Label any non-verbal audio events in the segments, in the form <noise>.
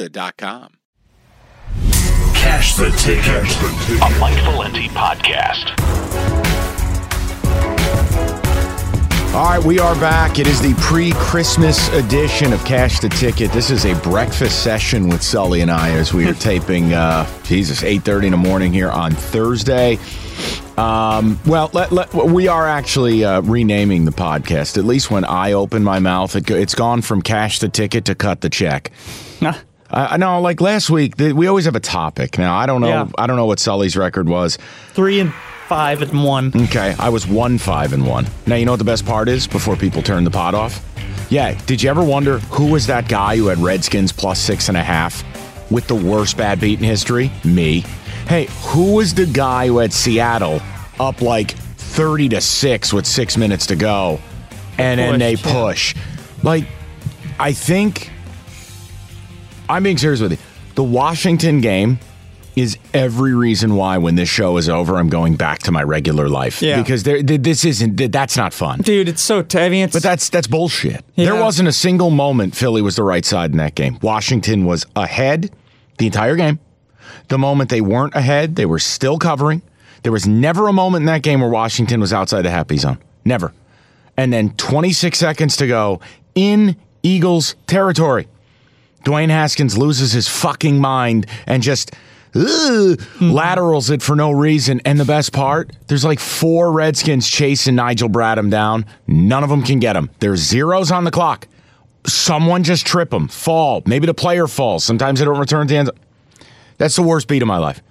Serta.com. Cash the ticket. A Mike Valenti podcast. All right, we are back. It is the pre-Christmas edition of Cash the Ticket. This is a breakfast session with Sully and I as we are <laughs> taping. Uh, Jesus, eight thirty in the morning here on Thursday. Um, well, let, let, we are actually uh, renaming the podcast. At least when I open my mouth, it, it's gone from Cash the Ticket to Cut the Check. I know, like last week, we always have a topic. Now, I don't know. Yeah. I don't know what Sully's record was. Three and five and one. Okay, I was one five and one. Now you know what the best part is before people turn the pot off. Yeah, did you ever wonder who was that guy who had Redskins plus six and a half with the worst bad beat in history? Me. Hey, who was the guy who had Seattle up like thirty to six with six minutes to go, and then they push? Like, I think I'm being serious with you. The Washington game is every reason why when this show is over, I'm going back to my regular life. Yeah. Because there, this isn't, that's not fun. Dude, it's so t- I mean, it's But that's that's bullshit. There wasn't a single moment Philly was the right side in that game. Washington was ahead the entire game. The moment they weren't ahead, they were still covering. There was never a moment in that game where Washington was outside the happy zone. Never. And then 26 seconds to go in Eagles territory. Dwayne Haskins loses his fucking mind and just ugh, hmm. laterals it for no reason. And the best part, there's like four Redskins chasing Nigel Bradham down. None of them can get him. There's zeros on the clock. Someone just trip him, fall. Maybe the player falls. Sometimes they don't return to the end. zone. That's the worst beat of my life.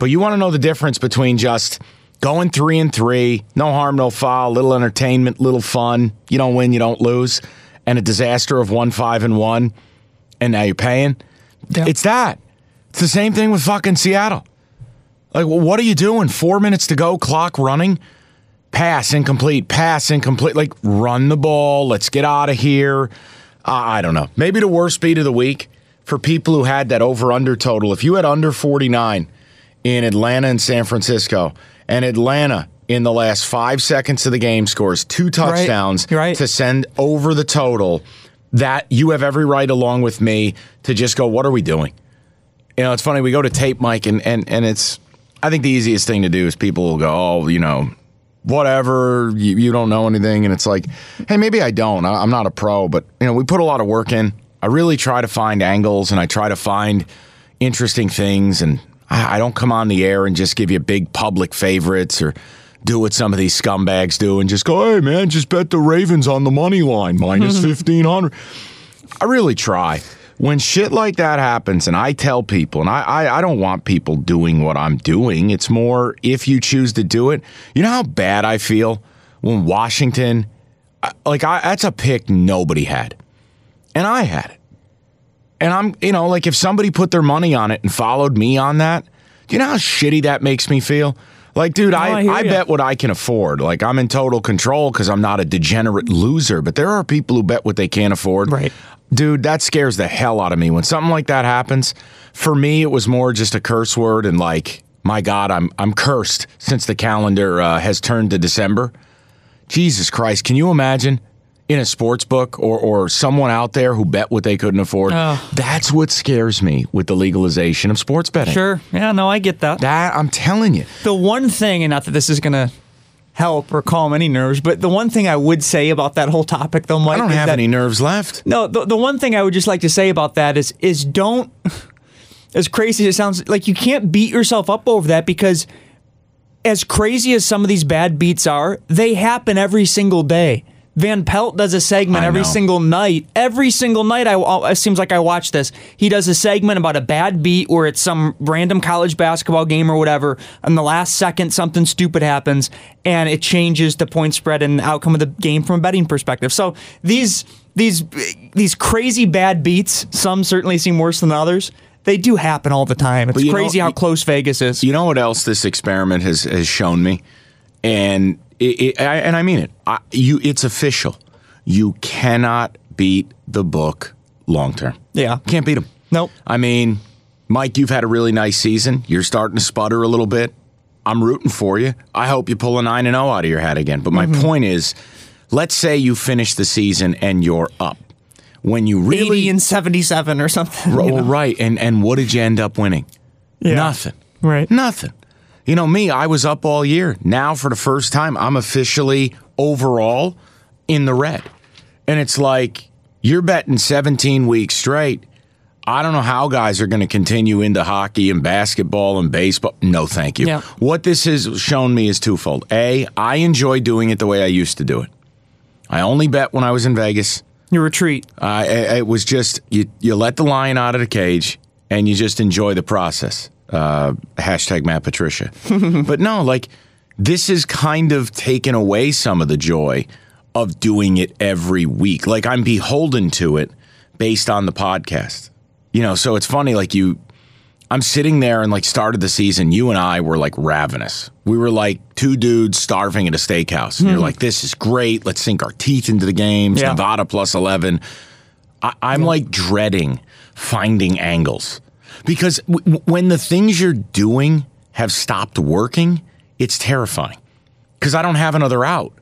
But you want to know the difference between just going three and three, no harm, no foul, little entertainment, little fun. You don't win, you don't lose, and a disaster of one five and one, and now you're paying. Yeah. It's that. It's the same thing with fucking Seattle. Like, well, what are you doing? Four minutes to go, clock running. Pass incomplete. Pass incomplete. Like, run the ball. Let's get out of here. I I don't know. Maybe the worst beat of the week for people who had that over under total. If you had under 49 in Atlanta and San Francisco, and Atlanta in the last five seconds of the game scores two touchdowns You're right. to send over the total, that you have every right, along with me, to just go, what are we doing? You know, it's funny. We go to tape, Mike, and, and, and it's, I think the easiest thing to do is people will go, oh, you know, whatever, you, you don't know anything. And it's like, hey, maybe I don't. I, I'm not a pro, but, you know, we put a lot of work in. I really try to find angles and I try to find interesting things. And I, I don't come on the air and just give you big public favorites or do what some of these scumbags do and just go, hey, man, just bet the Ravens on the money line, minus <laughs> 1500. I really try. When shit like that happens, and I tell people, and I, I, I don't want people doing what I'm doing. It's more if you choose to do it. You know how bad I feel when Washington, like, I, that's a pick nobody had, and I had it. And I'm, you know, like if somebody put their money on it and followed me on that, do you know how shitty that makes me feel? Like, dude, I, I I bet what I can afford. Like, I'm in total control because I'm not a degenerate loser, but there are people who bet what they can't afford. Right. Dude, that scares the hell out of me. When something like that happens, for me, it was more just a curse word and like, my God, I'm I'm cursed since the calendar uh, has turned to December. Jesus Christ, can you imagine in a sports book or, or someone out there who bet what they couldn't afford? Oh. That's what scares me with the legalization of sports betting. sure. Yeah, no, I get that. That I'm telling you. The one thing, and not that this is gonna help or calm any nerves. But the one thing I would say about that whole topic, though, Mike, I don't have that- any nerves left. No, the, the one thing I would just like to say about that is is don't <laughs> as crazy as it sounds like you can't beat yourself up over that because as crazy as some of these bad beats are, they happen every single day. Van Pelt does a segment I every know. single night. Every single night, I it seems like I watch this. He does a segment about a bad beat where it's some random college basketball game or whatever. And the last second, something stupid happens, and it changes the point spread and the outcome of the game from a betting perspective. So these these these crazy bad beats, some certainly seem worse than others. They do happen all the time. It's you know- crazy how close Vegas is. You know what else this experiment has, has shown me, and it, it, I, and I mean it. I, you, it's official. You cannot beat the book long term. Yeah. can't beat them. Nope. I mean, Mike, you've had a really nice season. You're starting to sputter a little bit. I'm rooting for you. I hope you pull a nine and zero out of your hat again. But my Mm-hmm. point is, let's say you finish the season and you're up. When you really 80 and 77 or something. Well, you know? right, and and what did you end up winning? Yeah. Nothing. Right. Nothing. You know me, I was up all year. Now for the first time, I'm officially overall in the red. And it's like you're betting 17 weeks straight. I don't know how guys are going to continue into hockey and basketball and baseball. No, thank you. Yeah. What this has shown me is twofold. A, I enjoy doing it the way I used to do it. I only bet when I was in Vegas. Your retreat. Uh, it, it was just you, you let the lion out of the cage and you just enjoy the process. Uh, hashtag Matt Patricia. <laughs> but no, like this is kind of taken away some of the joy of doing it every week. Like I'm beholden to it based on the podcast. You know, so it's funny. Like you, I'm sitting there and like started the season. You and I were like ravenous. We were like two dudes starving at a steakhouse. And you're like, this is great. Let's sink our teeth into the games. Yeah. Nevada plus 11. I, I'm like dreading finding angles because w- when the things you're doing have stopped working, it's terrifying because I don't have another out.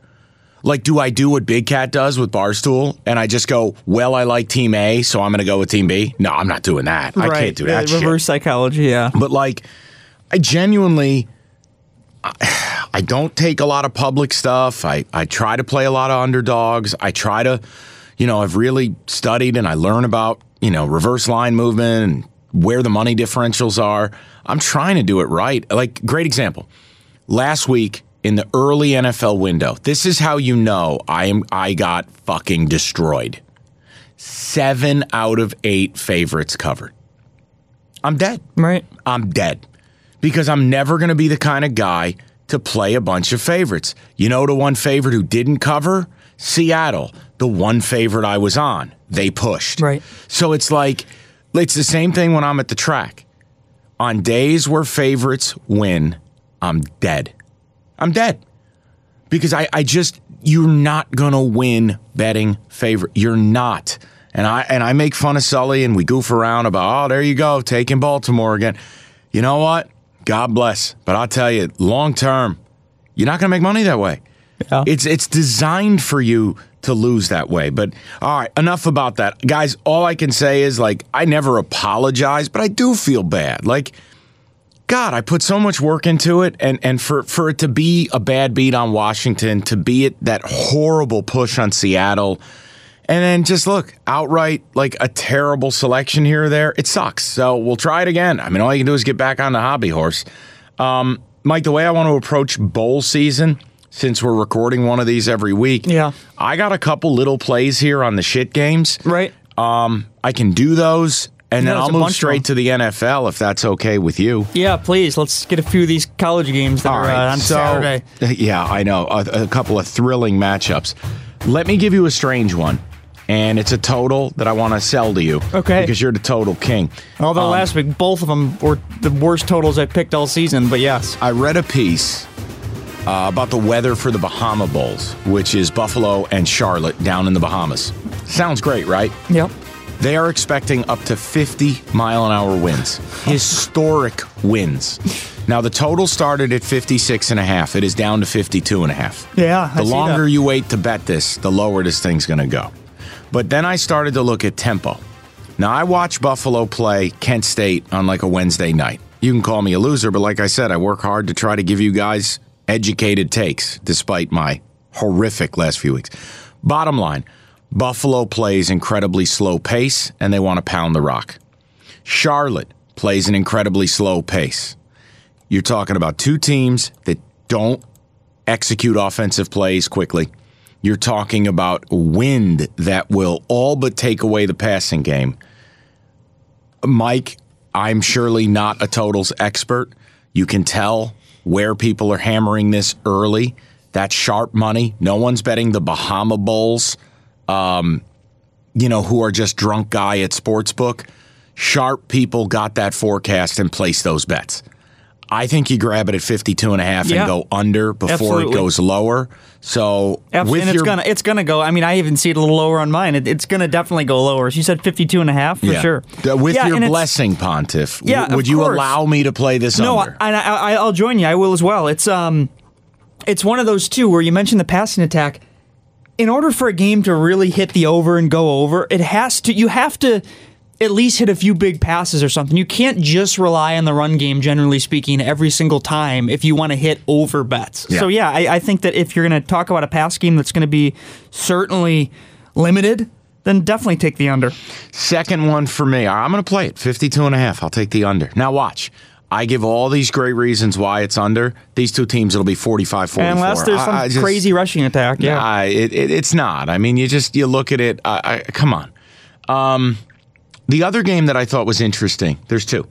Like, do I do what Big Cat does with Barstool and I just go, well, I like Team A, so I'm going to go with Team B? No, I'm not doing that. I can't do that. Shit. Reverse psychology, yeah. But like, I genuinely, I, I don't take a lot of public stuff. I, I try to play a lot of underdogs. I try to, you know, I've really studied and I learn about, you know, reverse line movement and where the money differentials are. I'm trying to do it right. Like, great example. Last week in the early NFL window, this is how you know I am I got fucking destroyed. Seven out of eight favorites covered. I'm dead. Right. I'm dead because I'm never going to be the kind of guy to play a bunch of favorites. You know, the one favorite who didn't cover? Seattle, the one favorite I was on. They pushed. Right. So it's like, it's the same thing when I'm at the track. On days where favorites win, I'm dead. I'm dead because I, I just you're not gonna win betting favorite. You're not. And I and I make fun of Sully and we goof around about oh there you go taking Baltimore again. You know what? God bless. But I'll tell you, long term, you're not gonna make money that way. Yeah. It's it's designed for you to lose that way. But all right, enough about that. Guys, all I can say is like I never apologize, but I do feel bad. Like God, I put so much work into it, and and for for it to be a bad beat on Washington, to be it that horrible push on Seattle, and then just look outright like a terrible selection here or there. It sucks. So we'll try it again. I mean, all you can do is get back on the hobby horse. Um, Mike, the way I want to approach bowl season, since we're recording one of these every week, Yeah. I got a couple little plays here on the shit games. Right. Um, I can do those, and Yeah, then I'll move straight to the NFL if that's okay with you. Yeah, please. Let's get a few of these college games that All are right, uh, on so Saturday. <laughs> yeah, I know a, a couple of thrilling matchups. Let me give you a strange one, and it's a total that I want to sell to you. Okay. because you're the total king. Although Um, last week both of them were the worst totals I picked all season, but yes. I read a piece uh, about the weather for the Bahama Bowls, which is Buffalo and Charlotte down in the Bahamas. Sounds great, right? Yep. They are expecting up to 50 mile an hour winds. Historic winds. Now the total started at 56 and a half. It is down to 52 and a half. Yeah, The longer you wait to bet this, the lower this thing's going to go. But then I started to look at tempo. Now I watch Buffalo play Kent State on like a Wednesday night. You can call me a loser, but like I said, I work hard to try to give you guys educated takes, despite my horrific last few weeks. Bottom line Buffalo plays incredibly slow pace and they want to pound the rock. Charlotte plays an incredibly slow pace. You're talking about two teams that don't execute offensive plays quickly. You're talking about wind that will all but take away the passing game. Mike, I'm surely not a totals expert. You can tell where people are hammering this early. That's sharp money. No one's betting the Bahama Bulls, um, you know, who are just drunk guy at sportsbook. Sharp people got that forecast and placed those bets. I think you grab it at 52 and a half Yeah. and go under before Absolutely. it goes lower. So with and it's your gonna it's gonna go. I mean, I even see it a little lower on mine. It, it's gonna definitely go lower. She said 52 and a half for yeah. sure. With Yeah, your blessing, Pontiff, Yeah, would you course. allow me to play this No, under? I, I, I'll join you. I will as well. It's um, it's one of those two where you mentioned the passing attack. In order for a game to really hit the over and go over, it has to. You have to at least hit a few big passes or something. You can't just rely on the run game, generally speaking, every single time if you want to hit over bets. Yeah. So yeah, I, I think that if you're going to talk about a pass game that's going to be certainly limited, then definitely take the under. Second one for me. I'm going to play it 52 and a half. I'll take the under. Now watch. I give all these great reasons why it's under. These two teams, it'll be 45 44. Unless there's I- some I just- crazy rushing attack. Yeah. Nah, it, it, it's not. I mean, you just you look at it. I, I, come on. Um, the other game that I thought was interesting. There's two.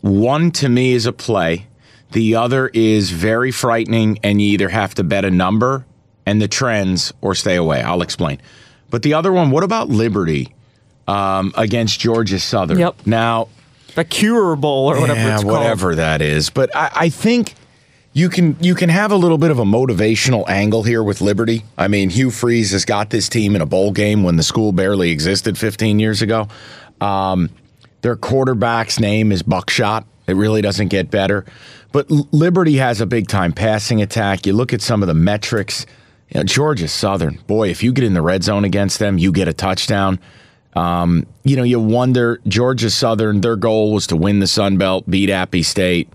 One to me is a play. The other is very frightening, and you either have to bet a number and the trends or stay away. I'll explain. But the other one, what about Liberty um, against Georgia Southern? Yep. Now, a cure bowl or whatever yeah, it's called. whatever that is. But I, I think you can you can have a little bit of a motivational angle here with Liberty. I mean, Hugh Freeze has got this team in a bowl game when the school barely existed 15 years ago. Um, their quarterback's name is Buckshot. It really doesn't get better. But Liberty has a big time passing attack. You look at some of the metrics. You know, Georgia Southern, boy, if you get in the red zone against them, you get a touchdown. Um, you know, you wonder Georgia Southern, their goal was to win the Sun Belt, beat Appy State.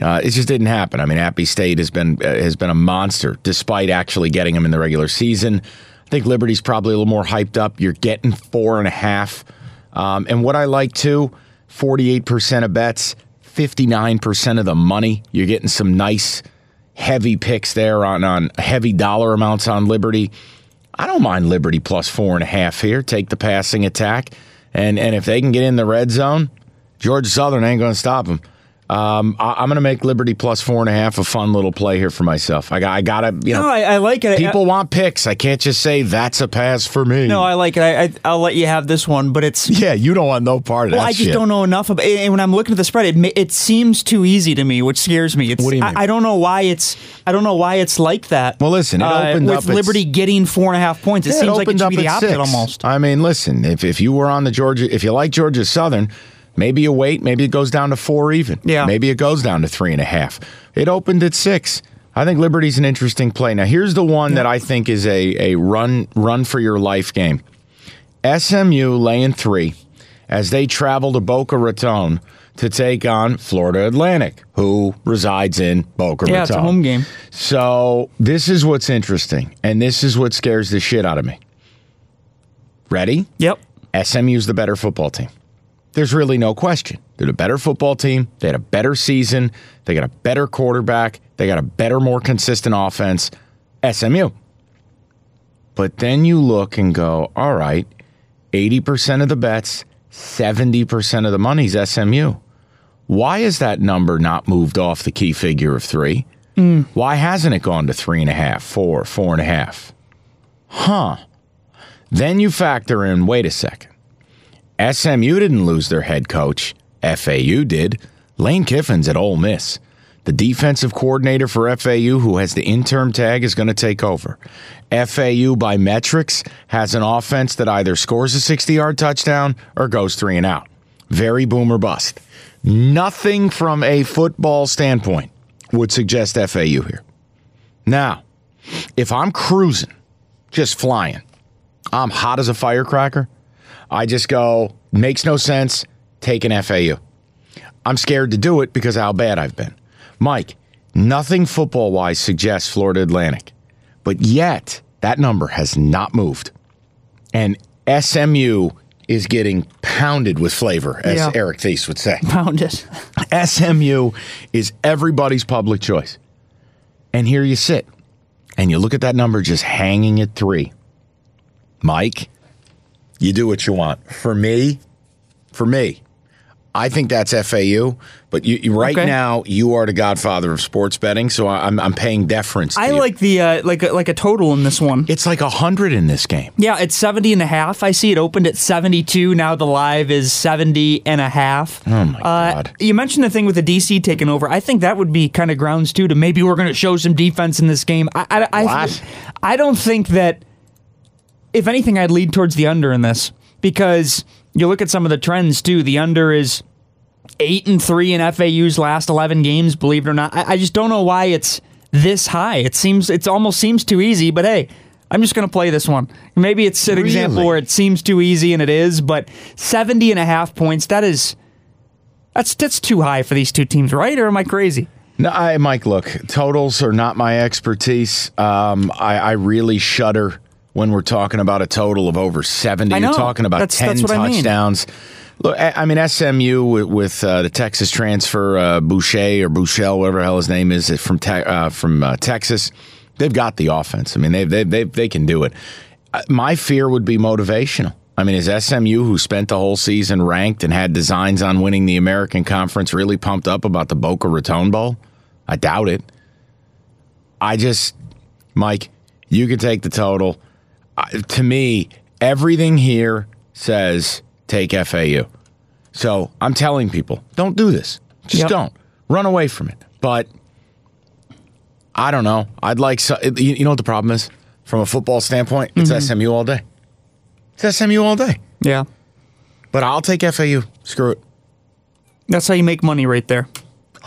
Uh, it just didn't happen. I mean, Appy State has been uh, has been a monster, despite actually getting them in the regular season. I think Liberty's probably a little more hyped up. You're getting four and a half, um, and what I like too, forty eight percent of bets, fifty nine percent of the money. You're getting some nice, heavy picks there on on heavy dollar amounts on Liberty. I don't mind Liberty plus four and a half here. Take the passing attack, and and if they can get in the red zone, Georgia Southern ain't going to stop them. Um, I, am going to make Liberty plus four and a half a fun little play here for myself. I got, I got to, you know, No, I, I like it. I- people want picks. I can't just say that's a pass for me. No, I like it. I, I, I'll let you have this one, but it's. <laughs> yeah, you don't want no part of Well, that I just shit. don't know enough about. And when I'm looking at the spread, it it seems too easy to me, which scares me. It's, What do you mean? I, I don't know why it's. I don't know why it's like that. Well, listen, it uh, with up Liberty getting four and a half points. It Yeah, seems like it opened should be the opposite six. almost. I mean, listen, if if you were on the Georgia, if you like Georgia Southern, maybe you wait, maybe it goes down to four even. Yeah. Maybe it goes down to three and a half. It opened at six. I think Liberty's an interesting play. Now, here's the one that I think is a a run run for your life game. SMU laying three as they travel to Boca Raton to take on Florida Atlantic, who resides in Boca Raton. Yeah, it's a home game. So this is what's interesting, and this is what scares the shit out of me. Ready? Yep. SMU's the better football team. There's really no question. They're the better football team. They had a better season. They got a better quarterback. They got a better, more consistent offense. SMU. But then you look and go, all right, 80% of the bets, 70% of the money's SMU. Why is that number not moved off the key figure of three? Hmm. Why hasn't it gone to three and a half, four, four and a half? Huh. Then you factor in wait a second. SMU didn't lose their head coach. FAU did. Lane Kiffin's at Ole Miss. The defensive coordinator for FAU, who has the interim tag, is going to take over. FAU, by metrics, has an offense that either scores a 60 yard touchdown or goes three and out. Very boomer bust. Nothing from a football standpoint would suggest FAU here. Now, if I'm cruising, just flying, I'm hot as a firecracker. I just go, makes no sense, take an FAU. I'm scared to do it because of how bad I've been. Mike, Nothing football wise suggests Florida Atlantic. But yet, that number has not moved. And SMU is getting pounded with flavor, as Yeah. Eric Thies would say. Pounded. SMU is everybody's public choice. And here you sit, and you look at that number just hanging at three. Mike, you do what you want. For me, for me, I think that's FAU. But you, you- right Okay. now, you are the godfather of sports betting, so I'm, I'm paying deference. To I you. like the uh, like a, like a total in this one. It's like a hundred in this game. Yeah, it's 70 and a half. I see it opened at 72. Now the live is 70 and a half. Oh my Uh, god! you mentioned the thing with the DC taking over. I think that would be kind of grounds too to maybe we're going to show some defense in this game. I, I, I, What? I don't think that. If anything, I'd lead towards the under in this because you look at some of the trends too. The under is eight and three in FAU's last eleven games. Believe it or not, I, I just don't know why it's this high. It seems it almost seems too easy. But hey. I'm just going to play this one. Maybe it's an example where it seems too easy and it is, but 70 and a half points, that is that's that's too high for these two teams, right? Or am I crazy? No, I, Mike, look, totals are not my expertise. Um, I, I really shudder when we're talking about a total of over 70. Know. You're talking about That's- 10 that's what I mean. touchdowns. Look, I, mean, SMU with, with uh, the Texas transfer, uh, Boucher or Bouchel, whatever the hell his name is, from te- uh, from uh, Texas, they've got the offense. I mean, they they they they can do it. Uh, my fear would be motivational. I mean, is SMU, who spent the whole season ranked and had designs on winning the American Conference, really pumped up about the Boca Raton Bowl? I doubt it. I just, Mike, you can take the total. To me, everything here says take FAU. So I'm telling people, don't do this. Just Yep. don't. Run away from it. But I don't know. I'd like, so, you you know what the problem is? From a football standpoint, it's mm-hmm. SMU all day. It's SMU all day. Yeah. But I'll take FAU. Screw it. That's how you make money right there.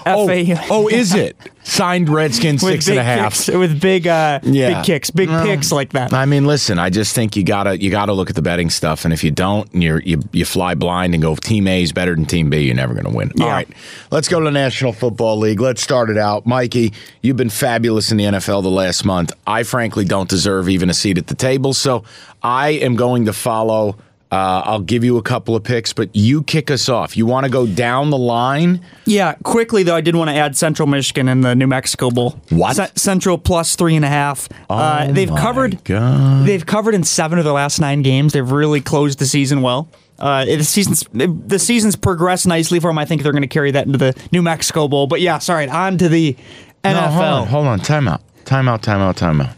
Oh, FAU. <laughs> oh, is it? Signed Redskins six and a half. kicks, with big uh Yeah. big kicks, big No. picks like that. I mean, listen. I just think you gotta you gotta look at the betting stuff, and if you don't, and you're, you you fly blind and go Team A is better than Team B, you're never gonna win. All Yeah. right, let's go to the National Football League. Let's start it out, Mikey. You've been fabulous in the NFL the last month. I frankly don't deserve even a seat at the table, so I am going to follow. Uh, I'll give you a couple of picks, but you kick us off. You want to go down the line? Yeah, quickly though, I did want to add Central Michigan in the New Mexico Bowl. What? Ce- Central plus three and a half. uh, they've Oh my covered. God. They've covered in seven of their last nine games. They've really closed the season well. Uh, the season's the season's progressed nicely for them. I think they're going to carry that into the New Mexico Bowl. But yeah, sorry, on to the NFL. No, hold on, hold on. timeout, timeout, Time out, time out, time out.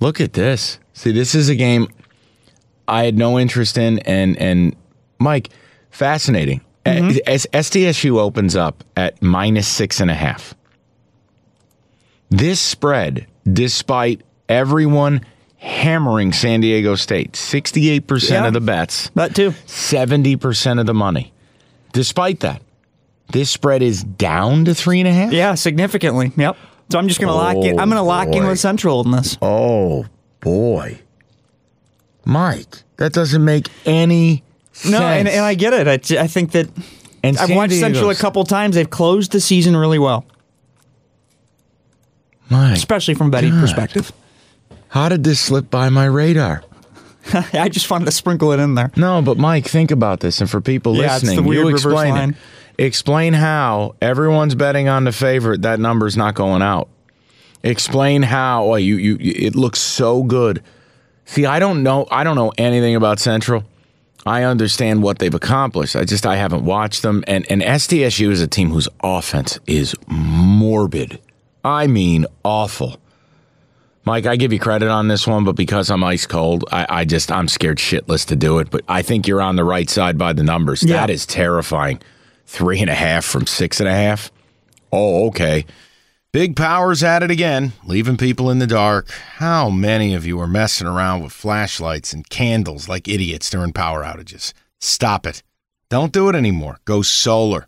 Look at this. See, this is a game I had no interest in and and Mike, fascinating. Mm-hmm. As SDSU opens up at minus six and a half. This spread, despite everyone hammering San Diego State, 68% Yeah. of the bets, That too. 70% of the money. Despite that, this spread is down to three and a half. Yeah, significantly. Yep. So I'm just going to lock in. Oh, I'm going to lock in with Central in this. Oh boy, Mike, that doesn't make any sense. No, and, and I get it. I, I think that And I've San watched Central a couple times. They've closed the season really well, Mike, especially from betting God. perspective. how did this slip by my radar? <laughs> I just wanted to sprinkle it in there. No, but Mike, think about this, and for people Yeah, listening, you explain line. it. Explain how everyone's betting on the favorite. That number's not going out. Explain how. Well, you, you, it looks so good. See, I don't know. I don't know anything about Central. I understand what they've accomplished. I just I haven't watched them. And and SDSU is a team whose offense is morbid. I mean, awful. Mike, I give you credit on this one, but because I'm ice cold, I, I just I'm scared shitless to do it. But I think you're on the right side by the numbers. Yeah. That is terrifying. Three and a half from six and a half. Oh, okay. Big Power's at it again, leaving people in the dark. How many of you are messing around with flashlights and candles like idiots during power outages? Stop it. Don't do it anymore. Go solar.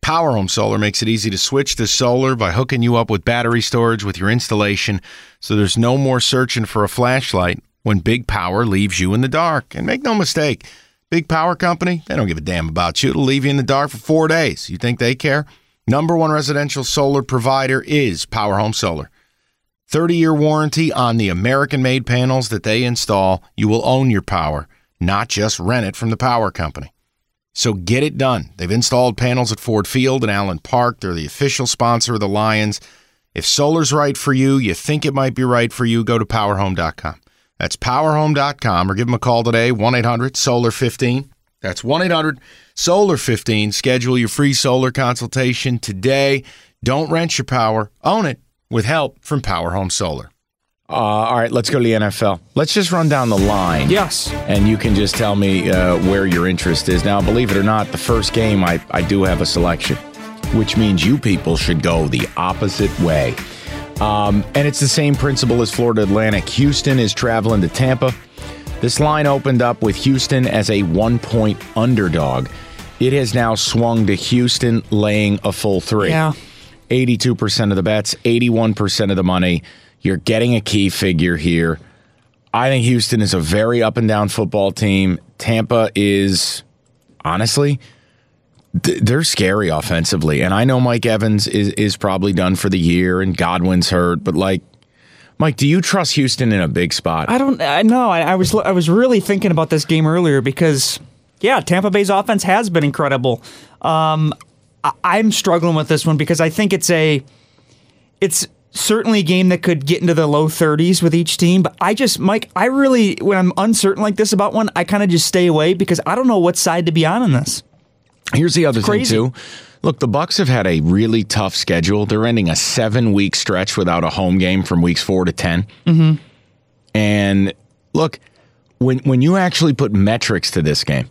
Power Home Solar makes it easy to switch to solar by hooking you up with battery storage with your installation so there's no more searching for a flashlight when Big Power leaves you in the dark. And make no mistake, Big Power Company, they don't give a damn about you. It'll leave you in the dark for four days. You think they care? Number one residential solar provider is Power Home Solar. 30 year warranty on the American made panels that they install. You will own your power, not just rent it from the power company. So get it done. They've installed panels at Ford Field and Allen Park. They're the official sponsor of the Lions. If solar's right for you, you think it might be right for you, go to powerhome.com. That's powerhome.com or give them a call today, 1 800 Solar 15. That's 1 800 Solar 15. Schedule your free solar consultation today. Don't rent your power, own it with help from Power Home Solar. Uh, all right, let's go to the NFL. Let's just run down the line. Yes. And you can just tell me uh, where your interest is. Now, believe it or not, the first game, I, I do have a selection, which means you people should go the opposite way. Um, and it's the same principle as Florida Atlantic. Houston is traveling to Tampa. This line opened up with Houston as a one point underdog. It has now swung to Houston laying a full three. Yeah. 82% of the bets, 81% of the money. You're getting a key figure here. I think Houston is a very up and down football team. Tampa is, honestly, they're scary offensively. And I know Mike Evans is, is probably done for the year and Godwin's hurt, but like, Mike, do you trust Houston in a big spot? I don't. I know. I, I was. I was really thinking about this game earlier because, yeah, Tampa Bay's offense has been incredible. Um, I, I'm struggling with this one because I think it's a. It's certainly a game that could get into the low 30s with each team, but I just, Mike, I really, when I'm uncertain like this about one, I kind of just stay away because I don't know what side to be on in this. Here's the other thing crazy. too. Look, the Bucs have had a really tough schedule. They're ending a seven-week stretch without a home game from weeks four to 10 Mm-hmm. And look, when when you actually put metrics to this game,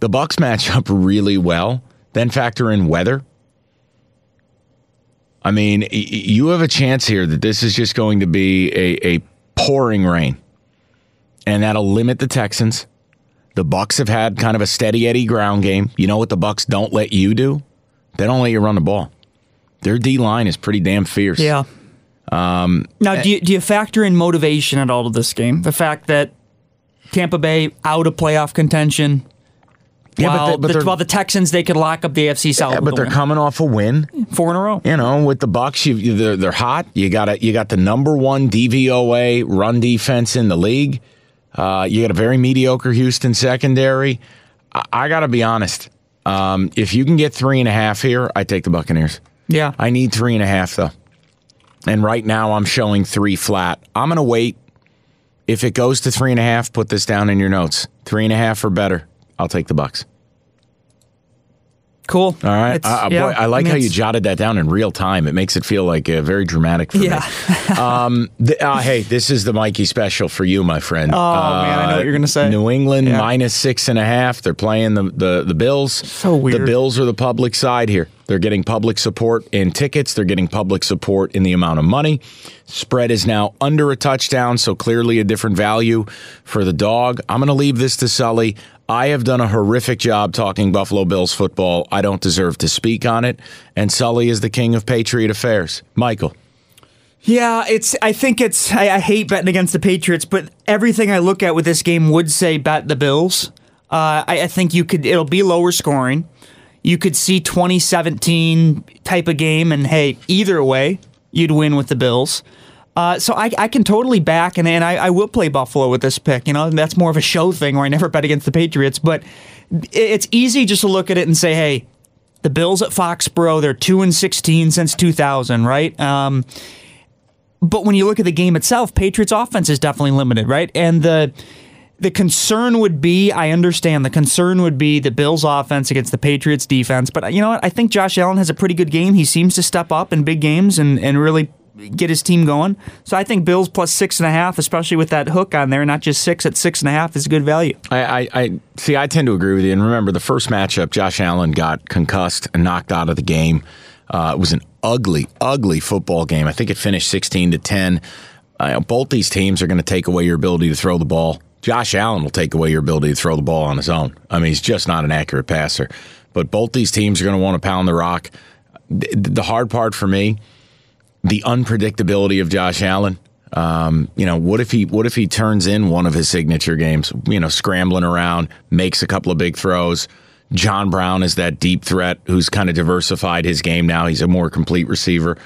the Bucs match up really well. Then factor in weather. I mean, you have a chance here that this is just going to be a, a pouring rain, and that'll limit the Texans. The Bucs have had kind of a steady Eddie ground game. You know what the Bucs don't let you do? They don't let you run the ball. Their D line is pretty damn fierce. Yeah. Um, now, do you, do you factor in motivation at all to this game? The fact that Tampa Bay out of playoff contention. Yeah, while, but the, they're- while the Texans, they could lock up the AFC South. Yeah, but they're win. coming off a win. four in a row. You know, with the Bucs, you, you- they're, they're hot. You got a, you got the number one DVOA run defense in the league. Uh, you got a very mediocre Houston secondary. I, I got to be honest. Um, if you can get three and a half here, I take the Buccaneers. Yeah. I need three and a half though, and right now I'm showing three flat. I'm gonna wait. If it goes to three and a half, put this down in your notes. Three and a half or better. I'll take the Bucs. Cool. All right. Uh, yeah, boy, I like mean, how you jotted that down in real time. It makes it feel like uh, very dramatic for Yeah. me. <laughs> um, uh, hey, this is the Mikey special for you, my friend. Oh man, I know what you're gonna say. New England Yeah. minus six and a half. They're playing the, the the Bills. So weird. The Bills are the public side here. They're getting public support in tickets. They're getting public support in the amount of money. Spread is now under a touchdown, so clearly a different value for the dog. I'm going to leave this to Sully. I have done a horrific job talking Buffalo Bills football. I don't deserve to speak on it. And Sully is the king of Patriot affairs. Michael. Yeah, it's. I think it's. I, I hate betting against the Patriots, but everything I look at with this game would say bet the Bills. Uh, I, I think you could. It'll be lower scoring. You could see 2017 type of game, and hey, either way, you'd win with the Bills. Uh, so I, I can totally back, and, and I, I will play Buffalo with this pick. You know, that's more of a show thing where I never bet against the Patriots. But it's easy just to look at it and say, hey, the Bills at Foxborough, they're two and 16 since 2000, right? Um, but when you look at the game itself, Patriots offense is definitely limited, right? And the the concern would be, I understand the concern would be the Bills offense against the Patriots defense, but you know what? I think Josh Allen has a pretty good game. He seems to step up in big games and, and really get his team going. So I think Bills plus six and a half, especially with that hook on there, not just six at six and a half, is a good value. I, I, I see. I tend to agree with you. And remember, the first matchup, Josh Allen got concussed and knocked out of the game. Uh, it was an ugly, ugly football game. I think it finished sixteen to ten. Uh, both these teams are going to take away your ability to throw the ball. Josh Allen will take away your ability to throw the ball on his own. I mean, he's just not an accurate passer. But both these teams are going to want to pound the rock. The, the hard part for me, the unpredictability of Josh Allen. Um, you know, what if he what if he turns in one of his signature games? You know, scrambling around, makes a couple of big throws, John Brown is that deep threat who's kind of diversified his game now. He's a more complete receiver.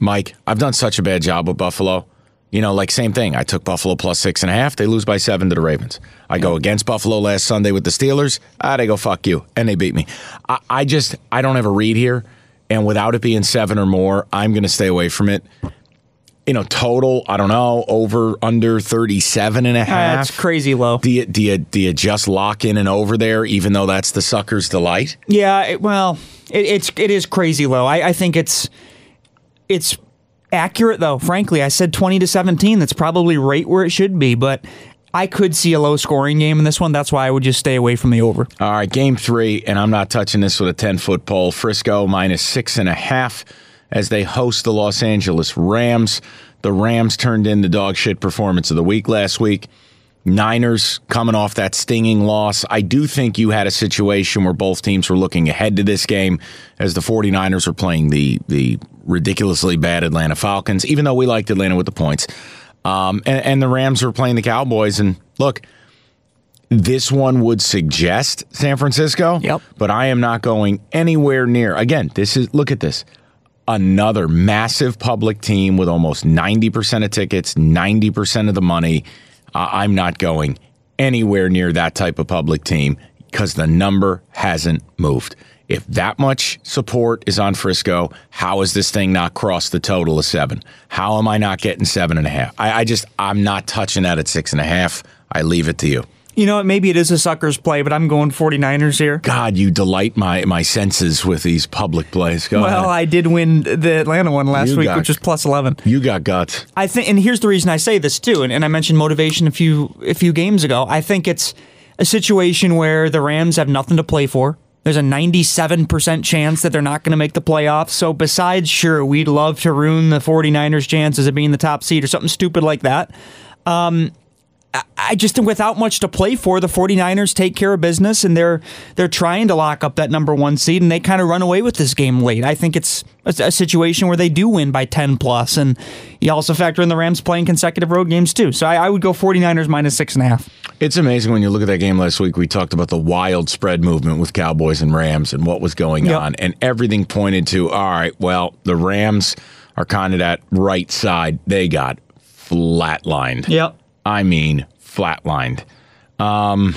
Mike, I've done such a bad job with Buffalo. You know, like same thing. I took Buffalo plus six and a half. They lose by seven to the Ravens. I go against Buffalo last Sunday with the Steelers. Ah, they go fuck you, and they beat me. I, I just I don't have a read here, and without it being seven or more, I'm going to stay away from it. You know, total I don't know over under 37 and a ah, half. That's crazy low. Do you, do you do you just lock in and over there, even though that's the sucker's delight? Yeah, it, well, it, it's it is crazy low. I, I think it's it's accurate though. Frankly, I said twenty to seventeen. That's probably right where it should be, but. I could see a low scoring game in this one. That's why I would just stay away from the over. All right, game three, and I'm not touching this with a 10 foot pole. Frisco minus six and a half as they host the Los Angeles Rams. The Rams turned in the dog shit performance of the week last week. Niners coming off that stinging loss. I do think you had a situation where both teams were looking ahead to this game as the 49ers were playing the the ridiculously bad Atlanta Falcons, even though we liked Atlanta with the points. Um, and, and the Rams were playing the Cowboys. And look, this one would suggest San Francisco. Yep. But I am not going anywhere near. Again, this is look at this. Another massive public team with almost 90% of tickets, 90% of the money. Uh, I'm not going anywhere near that type of public team because the number hasn't moved. If that much support is on Frisco, how is this thing not crossed the total of seven? How am I not getting seven and a half? I, I just, I'm not touching that at six and a half. I leave it to you. You know what? Maybe it is a sucker's play, but I'm going 49ers here. God, you delight my my senses with these public plays. Go Well, ahead. I did win the Atlanta one last You week, got- which was plus 11. you got guts. I think, and here's the reason I say this too, and, and I mentioned motivation a few a few games ago. I think it's a situation where the Rams have nothing to play for. There's a 97% chance that they're not going to make the playoffs. So besides, sure, we'd love to ruin the 49ers' chances of being the top seed or something stupid like that. Um, I- just think without much to play for, the 49ers take care of business and they're they're trying to lock up that number one seed and they kind of run away with this game late. I think it's a, a situation where they do win by 10 plus, and you also factor in the Rams playing consecutive road games too. So I, I would go 49ers minus six and a half. It's amazing when you look at that game last week. We talked about the wild spread movement with Cowboys and Rams and what was going Yep. on, and everything pointed to all right. Well, the Rams are kind of that right side. They got flatlined. Yep. I mean, flatlined. Um,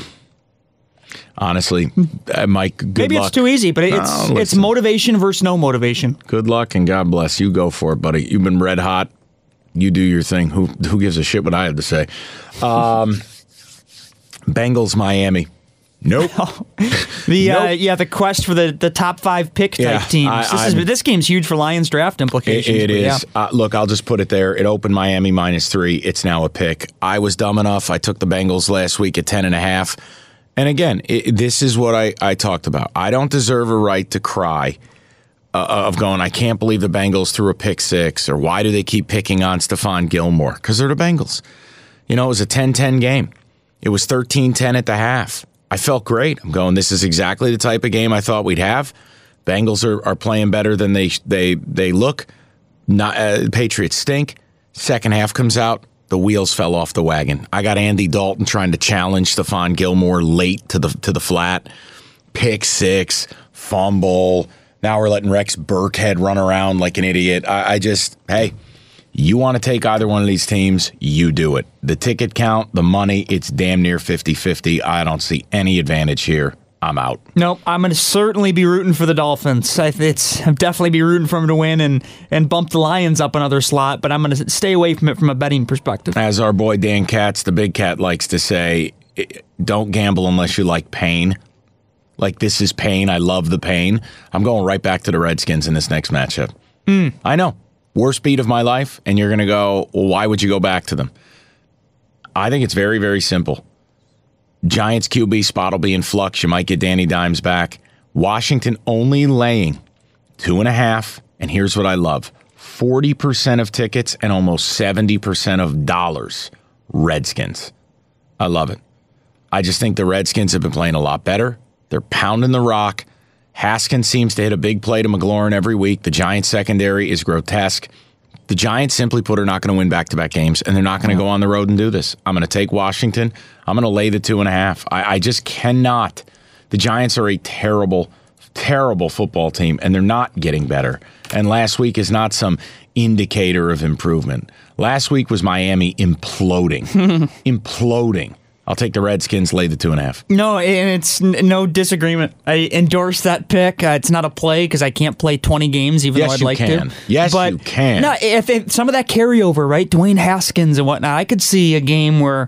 honestly, uh, Mike. Good Maybe luck. it's too easy, but it's No, it's motivation versus no motivation. Good luck and God bless you. Go for it, buddy. You've been red hot. You do your thing. Who who gives a shit what I have to say? Um, <laughs> Bengals, Miami. Nope. <laughs> The uh, yeah, the quest for the, the top five pick type Yeah, teams. I- this I'm- is this game's huge for Lions draft It, implications. it but yeah. Uh, look, I'll just put it there. It opened Miami minus three. It's now a pick. I was dumb enough. I took the Bengals last week at ten and a half. And again, it, this is what I, I talked about. I don't deserve a right to cry uh, of going, I can't believe the Bengals threw a pick six, or why do they keep picking on Stephon Gilmore? Because they're the Bengals. You know, it was a 10 10 game. It was 13 10 at the half. I felt great. I'm going, this is exactly the type of game I thought we'd have. Bengals are, are playing better than they they they look. Not uh, Patriots stink. Second half comes out, the wheels fell off the wagon. I got Andy Dalton trying to challenge Stephon Gilmore late to the to the flat. Pick six, fumble. Now we're letting Rex Burkhead run around like an idiot. I, I just hey, you want to take either one of these teams, you do it. The ticket count, the money, it's damn near 50-50. I don't see any advantage here. I'm out. Nope, I'm going to certainly be rooting for the Dolphins. I, it's I'm definitely be rooting for them to win and and bump the Lions up another slot. But I'm going to stay away from it from a betting perspective. As our boy Dan Katz, the big cat, likes to say, don't gamble unless you like pain. Like, this is pain. I love the pain. I'm going right back to the Redskins in this next matchup. Hmm. I know. Worst beat of my life. And you're going to go, well, why would you go back to them? I think it's very, very simple. Giants QB spot will be in flux. You might get Danny Dimes back. Washington only laying two and a half. And here's what I love 40% of tickets and almost 70% of dollars. Redskins. I love it. I just think the Redskins have been playing a lot better. They're pounding the rock. Haskins seems to hit a big play to McLaurin every week. The Giants secondary is grotesque. The Giants simply put are not going to win back to back games, and they're not going to go on the road and do this. I'm going to take Washington. I'm going to lay the two and a half. I, I just cannot. The Giants are a terrible, terrible football team, and they're not getting better. And last week is not some indicator of improvement. Last week was Miami imploding, <laughs> imploding. I'll take the Redskins, lay the two and a half. No, and it's n- no disagreement. I endorse that pick. Uh, it's not a play because I can't play 20 games, even Yes, though I'd like can. to. Yes, but you can. No, if, if some of that carryover, right? Dwayne Haskins and whatnot, I could see a game where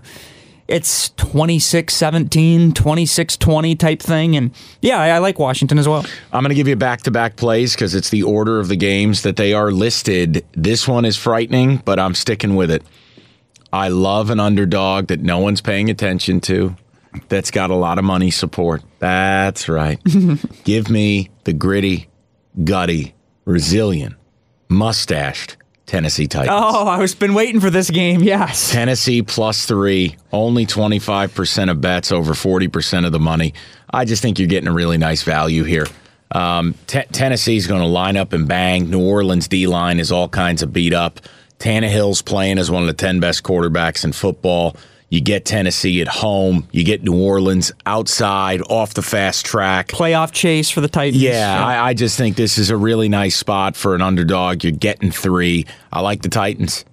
it's 26 17, 26 20 type thing. And yeah, I, I like Washington as well. I'm going to give you back to back plays because it's the order of the games that they are listed. This one is frightening, but I'm sticking with it. I love an underdog that no one's paying attention to, that's got a lot of money support. That's right. <laughs> give me the gritty, gutty, resilient, mustached Tennessee Titans. Oh, I was been waiting for this game. Yes. Tennessee plus three, only 25% of bets, over 40% of the money. I just think you're getting a really nice value here. Um, T- Tennessee's going to line up and bang. New Orleans D line is all kinds of beat up. Tannehill's playing as one of the 10 best quarterbacks in football. You get Tennessee at home. You get New Orleans outside, off the fast track. Playoff chase for the Titans. Yeah, I, I just think this is a really nice spot for an underdog. You're getting three. I like the Titans.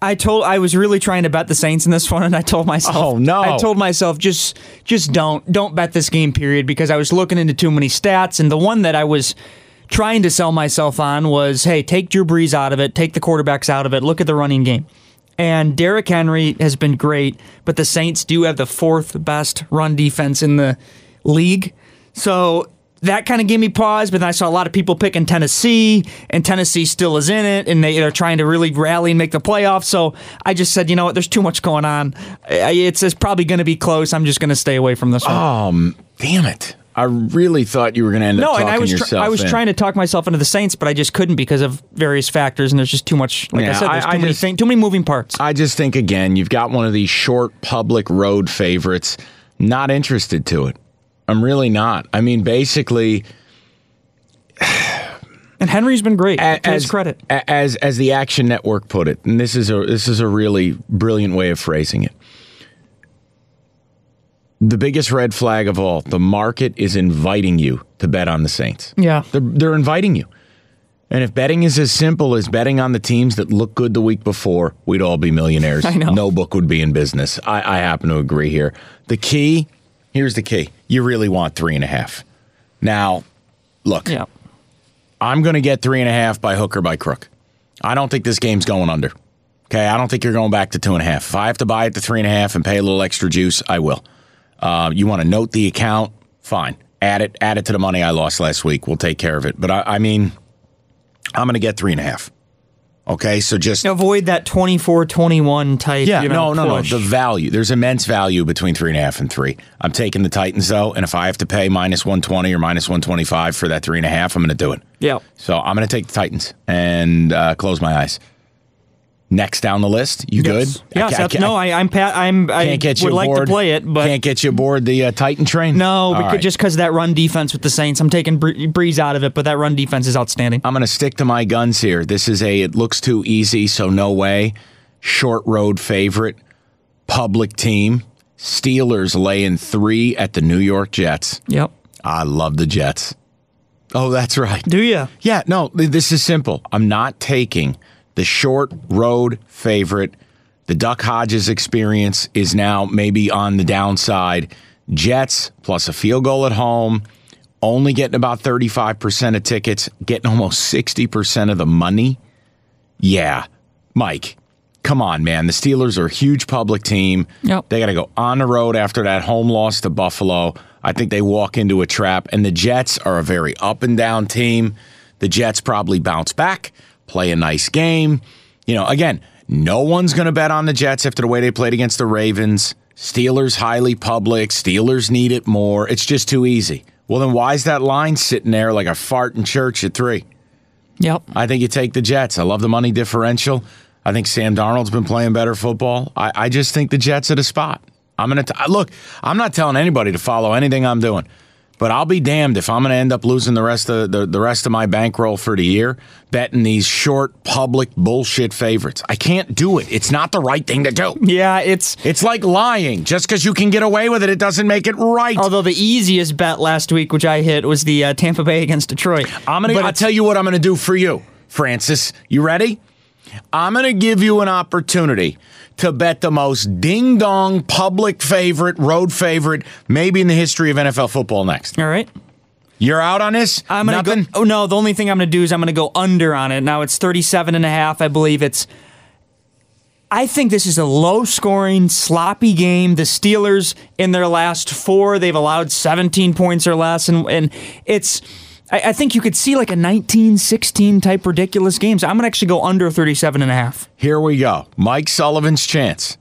I told I was really trying to bet the Saints in this <laughs> one, and I told myself, Oh, no. I told myself just just don't don't bet this game. Period, because I was looking into too many stats, and the one that I was trying to sell myself on was, hey, take Drew Brees out of it, take the quarterbacks out of it, look at the running game. And Derrick Henry has been great, but the Saints do have the fourth best run defense in the league. So that kind of gave me pause, but then I saw a lot of people picking Tennessee, and Tennessee still is in it, and they are trying to really rally and make the playoffs. So I just said, you know what, there's too much going on. It's, it's probably going to be close. I'm just going to stay away from this one. Um, damn it. I really thought you were going to end up no, talking and I was tr- I was in. trying to talk myself into the Saints, but I just couldn't because of various factors, and there's just too much. Like I said, there's I- too I many just- thing, too many moving parts. I just think, again, you've got one of these short public road favorites. Not interested to it. I'm really not. I mean, basically, <sighs> and Henry's been great. a- to his as credit. as as the Action Network put it, and this is a this is a really brilliant way of phrasing it. The biggest red flag of all: the market is inviting you to bet on the Saints. Yeah. They're, they're inviting you. And if betting is as simple as betting on the teams that look good the week before, we'd all be millionaires. I know. No book would be in business. I, I happen to agree here. The key here's the key you really want three and a half. Now, look, Yeah. I'm going to get three and a half by hook or by crook. I don't think this game's going under. Okay. I don't think you're going back to two and a half. If I have to buy it to three and a half and pay a little extra juice, I will. Uh, you want to note the account? Fine. Add it. Add it to the money I lost last week. We'll take care of it. But I, I mean, I'm going to get three and a half. Okay. So just Avoid that 24-21 type. yeah, you know, no, no, push. no. The value. There's immense value between three and a half and three. I'm taking the Titans though, and if I have to pay minus one twenty or minus one twenty five for that three and a half, I'm going to do it. Yeah. So I'm going to take the Titans and uh, close my eyes. Next down the list, you Yes. good? Yes. I, I no, I, I'm Pat. I'm. I can't get you would like aboard. to play it, but can't get you aboard the uh, Titan train. no, because, right. just because that run defense with the Saints, I'm taking Brees out of it. But that run defense is outstanding. I'm going to stick to my guns here. This is a it looks too easy, so no way. Short road favorite, public team. Steelers laying three at the New York Jets. Yep. I love the Jets. Oh, that's right. Do you? Yeah, no, this is simple. I'm not taking the short road favorite. The Duck Hodges experience is now maybe on the downside. Jets plus a field goal at home, only getting about 35% of tickets, getting almost 60% of the money. Yeah, Mike, come on, man. The Steelers are a huge public team. Yep. They got to go on the road after that home loss to Buffalo. I think they walk into a trap, and the Jets are a very up and down team. The Jets probably bounce back, play a nice game. You know, again, no one's going to bet on the Jets after the way they played against the Ravens. Steelers highly public. Steelers need it more. It's just too easy. Well, then why is that line sitting there like a fart in church at three? Yep. I think you take the Jets. I love the money differential. I think Sam Darnold's been playing better football. I, I just think the Jets at a spot. I'm gonna t- look. I'm not telling anybody to follow anything I'm doing. But I'll be damned if I'm going to end up losing the rest of the, the rest of my bankroll for the year betting these short public bullshit favorites. I can't do it. It's not the right thing to do. Yeah, it's It's like lying. Just because you can get away with it, it doesn't make it right. although the easiest bet last week, which I hit, was the uh, Tampa Bay against Detroit. I'm gonna. But I'll tell you what I'm gonna do for you, Francis. You ready? I'm gonna give you an opportunity to bet the most ding dong public favorite, road favorite, maybe in the history of NFL football. Next, All right. you're out on this. I'm gonna Nothing. go. Oh no, the only thing I'm gonna do is I'm gonna go under on it. Now it's 37 and a half. I believe it's. I think this is a low scoring, sloppy game. The Steelers in their last four, they've allowed 17 points or less, and and it's. I, I think you could see like a 19-16 type ridiculous games. I'm gonna actually go under 37 and a half. Here we go. Mike Sullivan's chance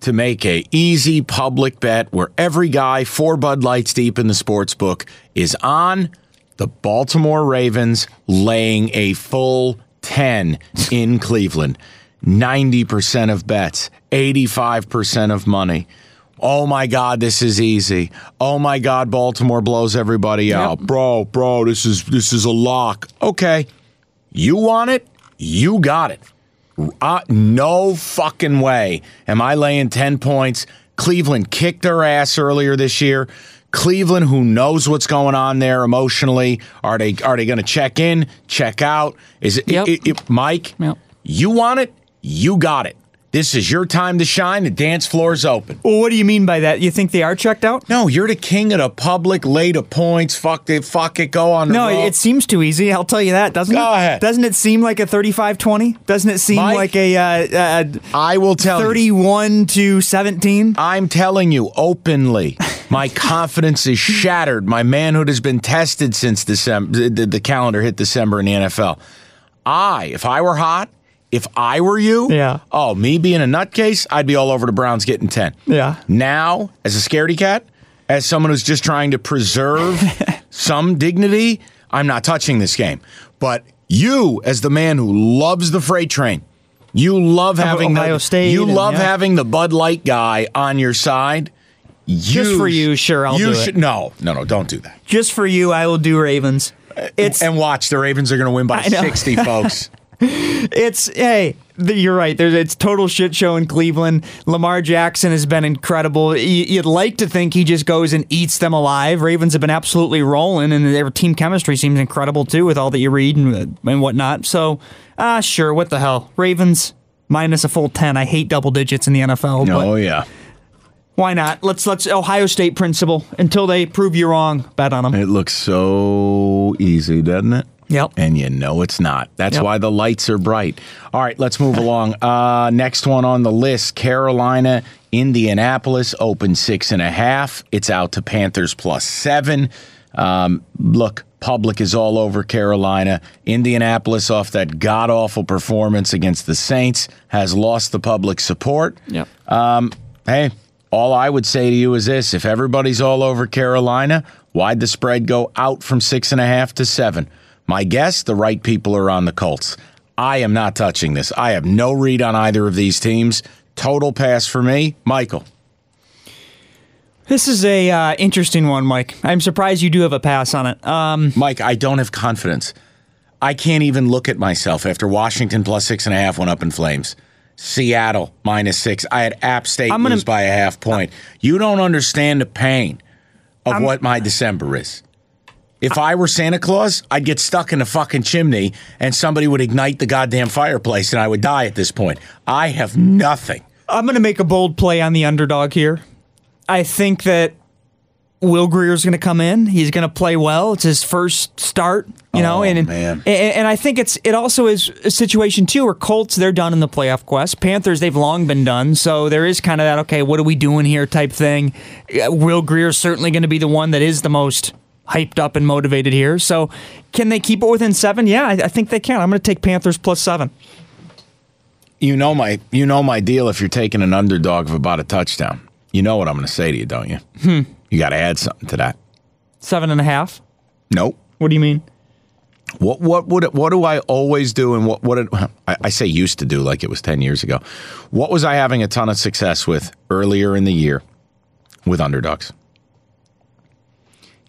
to make a easy public bet where every guy four Bud Lights deep in the sports book is on the Baltimore Ravens laying a full 10 in Cleveland. 90% of bets, 85% of money. Oh my God, this is easy. Oh my God, Baltimore blows everybody out. Bro, bro, this is this is a lock. Okay. You want it? You got it. Uh, no fucking way am I laying 10 points. Cleveland kicked their ass earlier this year. Cleveland, who knows what's going on there emotionally, are they are they going to check in, check out? Is it, Yep. it- it- Mike? Yep. You want it? You got it. This is your time to shine. The dance floor's open. Well, what do you mean by that? You think they are checked out? No, you're the king of the public. Lay the points. Fuck it. Fuck it. Go on. The No, road. it seems too easy. I'll tell you that, doesn't it? Go ahead. Doesn't it seem like a 35-20? Doesn't it seem Mike? like a uh, uh, I will tell you. 31 to 17? I'm telling you openly, my <laughs> confidence is shattered. My manhood has been tested since December. The, the calendar hit December in the NFL. I, if I were hot, if I were you, Yeah. Oh, me being a nutcase, I'd be all over the Browns getting ten. Yeah. Now, as a scaredy cat, as someone who's just trying to preserve <laughs> some dignity, I'm not touching this game. But you, as the man who loves the freight train, you love having Ohio the, State You and- love yeah. having the Bud Light guy on your side. Just for you, sure, I'll you do it. should no, no, no, don't do that. Just for you, I will do Ravens. Uh, it's and watch the Ravens are going to win by sixty, folks. <laughs> it's hey, th- you're right. There's it's total shit show in Cleveland. Lamar Jackson has been incredible. Y- You'd like to think he just goes and eats them alive. Ravens have been absolutely rolling, and their team chemistry seems incredible too, with all that you read and, and whatnot. So, ah, sure, what the hell? Ravens minus a full ten. I hate double digits in the NFL. but oh yeah, Why not? Let's let's Ohio State principle until they prove you wrong. Bet on them. it looks so easy, doesn't it? Yep. And you know it's not. That's Yep. why the lights are bright. All right, let's move along. <laughs> Uh, next one on the list Carolina, Indianapolis, open six and a half. It's out to Panthers plus seven. Um, look, public is all over Carolina. Indianapolis, off that god awful performance against the Saints, has lost the public support. Yep. Hey, all I would say to you is this if everybody's all over Carolina, why'd the spread go out from six and a half to seven? My guess, the right people are on the Colts. I am not touching this. I have no read on either of these teams. Total pass for me. Michael. This is a uh, interesting one, Mike. I'm surprised you do have a pass on it. Um, Mike, I don't have confidence. I can't even look at myself after Washington plus six and a half went up in flames. Seattle minus six. I had App State I'm gonna- lose by a half point. You don't understand the pain of what my December is. If I were Santa Claus, I'd get stuck in a fucking chimney and somebody would ignite the goddamn fireplace and I would die at this point. I have nothing. I'm going to make a bold play on the underdog here. I think that Will Grier's going to come in. He's going to play well. It's his first start, you know, Oh, and, and man. and and I think it's it also is a situation too where Colts they're done in the playoff quest. Panthers they've long been done, so there is kind of that okay, what are we doing here type thing. Uh, Will Grier's certainly going to be the one that is the most hyped up and motivated here. So can they keep it within seven? Yeah, I, I think they can. I'm going to take Panthers plus seven. You know my you know my deal if you're taking an underdog of about a touchdown. You know what I'm going to say to you, don't you? Hmm. You got to add something to that. Seven and a half. Nope. What do you mean? What what would what do I always do and what what did, I, I say used to do like it was ten years ago? What was I having a ton of success with earlier in the year with underdogs?